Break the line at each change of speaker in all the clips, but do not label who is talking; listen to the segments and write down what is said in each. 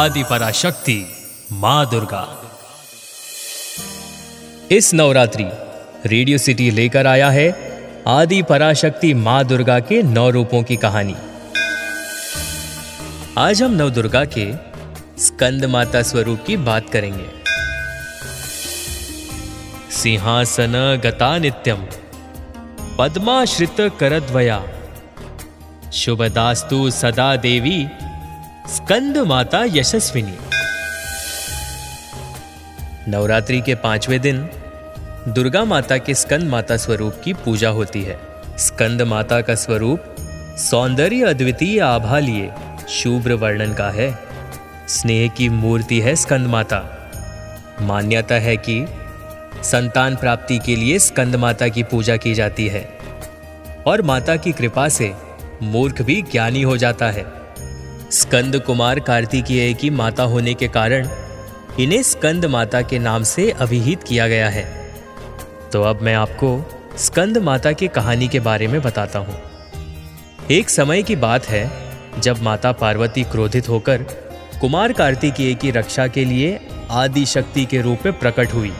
आदि पराशक्ति, माँ दुर्गा। इस नवरात्रि रेडियो सिटी लेकर आया है आदि पराशक्ति, माँ दुर्गा के नौ रूपों की कहानी। आज हम नव दुर्गा के स्कंद माता स्वरूप की बात करेंगे। सिंहासन गता नित्यम पद्माश्रित करद्वया। शुभदास्तु सदा देवी स्कंद माता यशस्विनी। नवरात्रि के पाँचवें दिन दुर्गा माता के स्कंद माता स्वरूप की पूजा होती है। स्कंद माता का स्वरूप सौंदर्य अद्वितीय आभा लिए शुभ्र वर्णन का है। स्नेह की मूर्ति है स्कंद माता। मान्यता है कि संतान प्राप्ति के लिए स्कंद माता की पूजा की जाती है और माता की कृपा से मूर्ख भी ज्ञानी हो जाता है। स्कंद कुमार कार्तिकीय की माता होने के कारण इन्हें स्कंद माता के नाम से अभिहित किया गया है। तो अब मैं आपको स्कंद माता की कहानी के बारे में बताता हूँ। एक समय की बात है, जब माता पार्वती क्रोधित होकर कुमार कार्तिकेय की रक्षा के लिए आदि शक्ति के रूप में प्रकट हुई।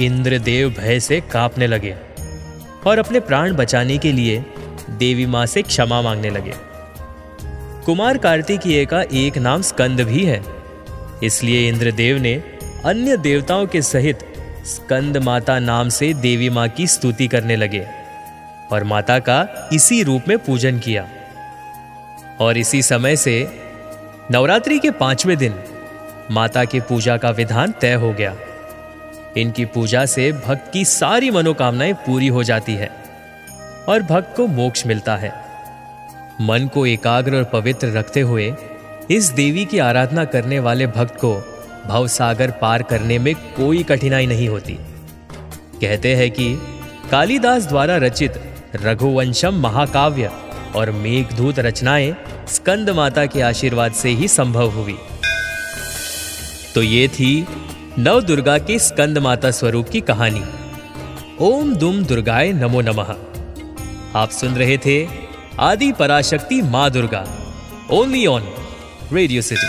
इंद्रदेव भय से कांपने लगे और अपने प्राण बचाने के लिए देवी माँ से क्षमा मांगने लगे। कुमार कार्तिकीय का एक नाम स्कंद भी है। इसलिए इंद्रदेव ने अन्य देवताओं के सहित स्कंद माता नाम से देवी माँ की स्तुति करने लगे और माता का इसी रूप में पूजन किया। और इसी समय से नवरात्रि के पाँचवें दिन माता की पूजा का विधान तय हो गया। इनकी पूजा से भक्त की सारी मनोकामनाएँ पूरी हो जाती है और भक्त को मोक्ष मिलता है। मन को एकाग्र और पवित्र रखते हुए इस देवी की आराधना करने वाले भक्त को भवसागर पार करने में कोई कठिनाई नहीं होती। कहते हैं कि कालिदास द्वारा रचित रघुवंशम महाकाव्य और मेघदूत रचनाएँ स्कंद माता के आशीर्वाद से ही संभव हुई। तो ये थी नव दुर्गा के स्कंद माता स्वरूप की कहानी। ओम दुम दुर्गाय नमो नमः। आप सुन रहे थे आदि पराशक्ति माँ Durga. Only on Radio City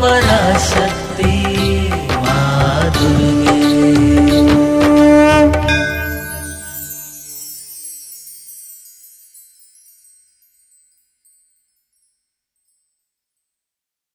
Parashakti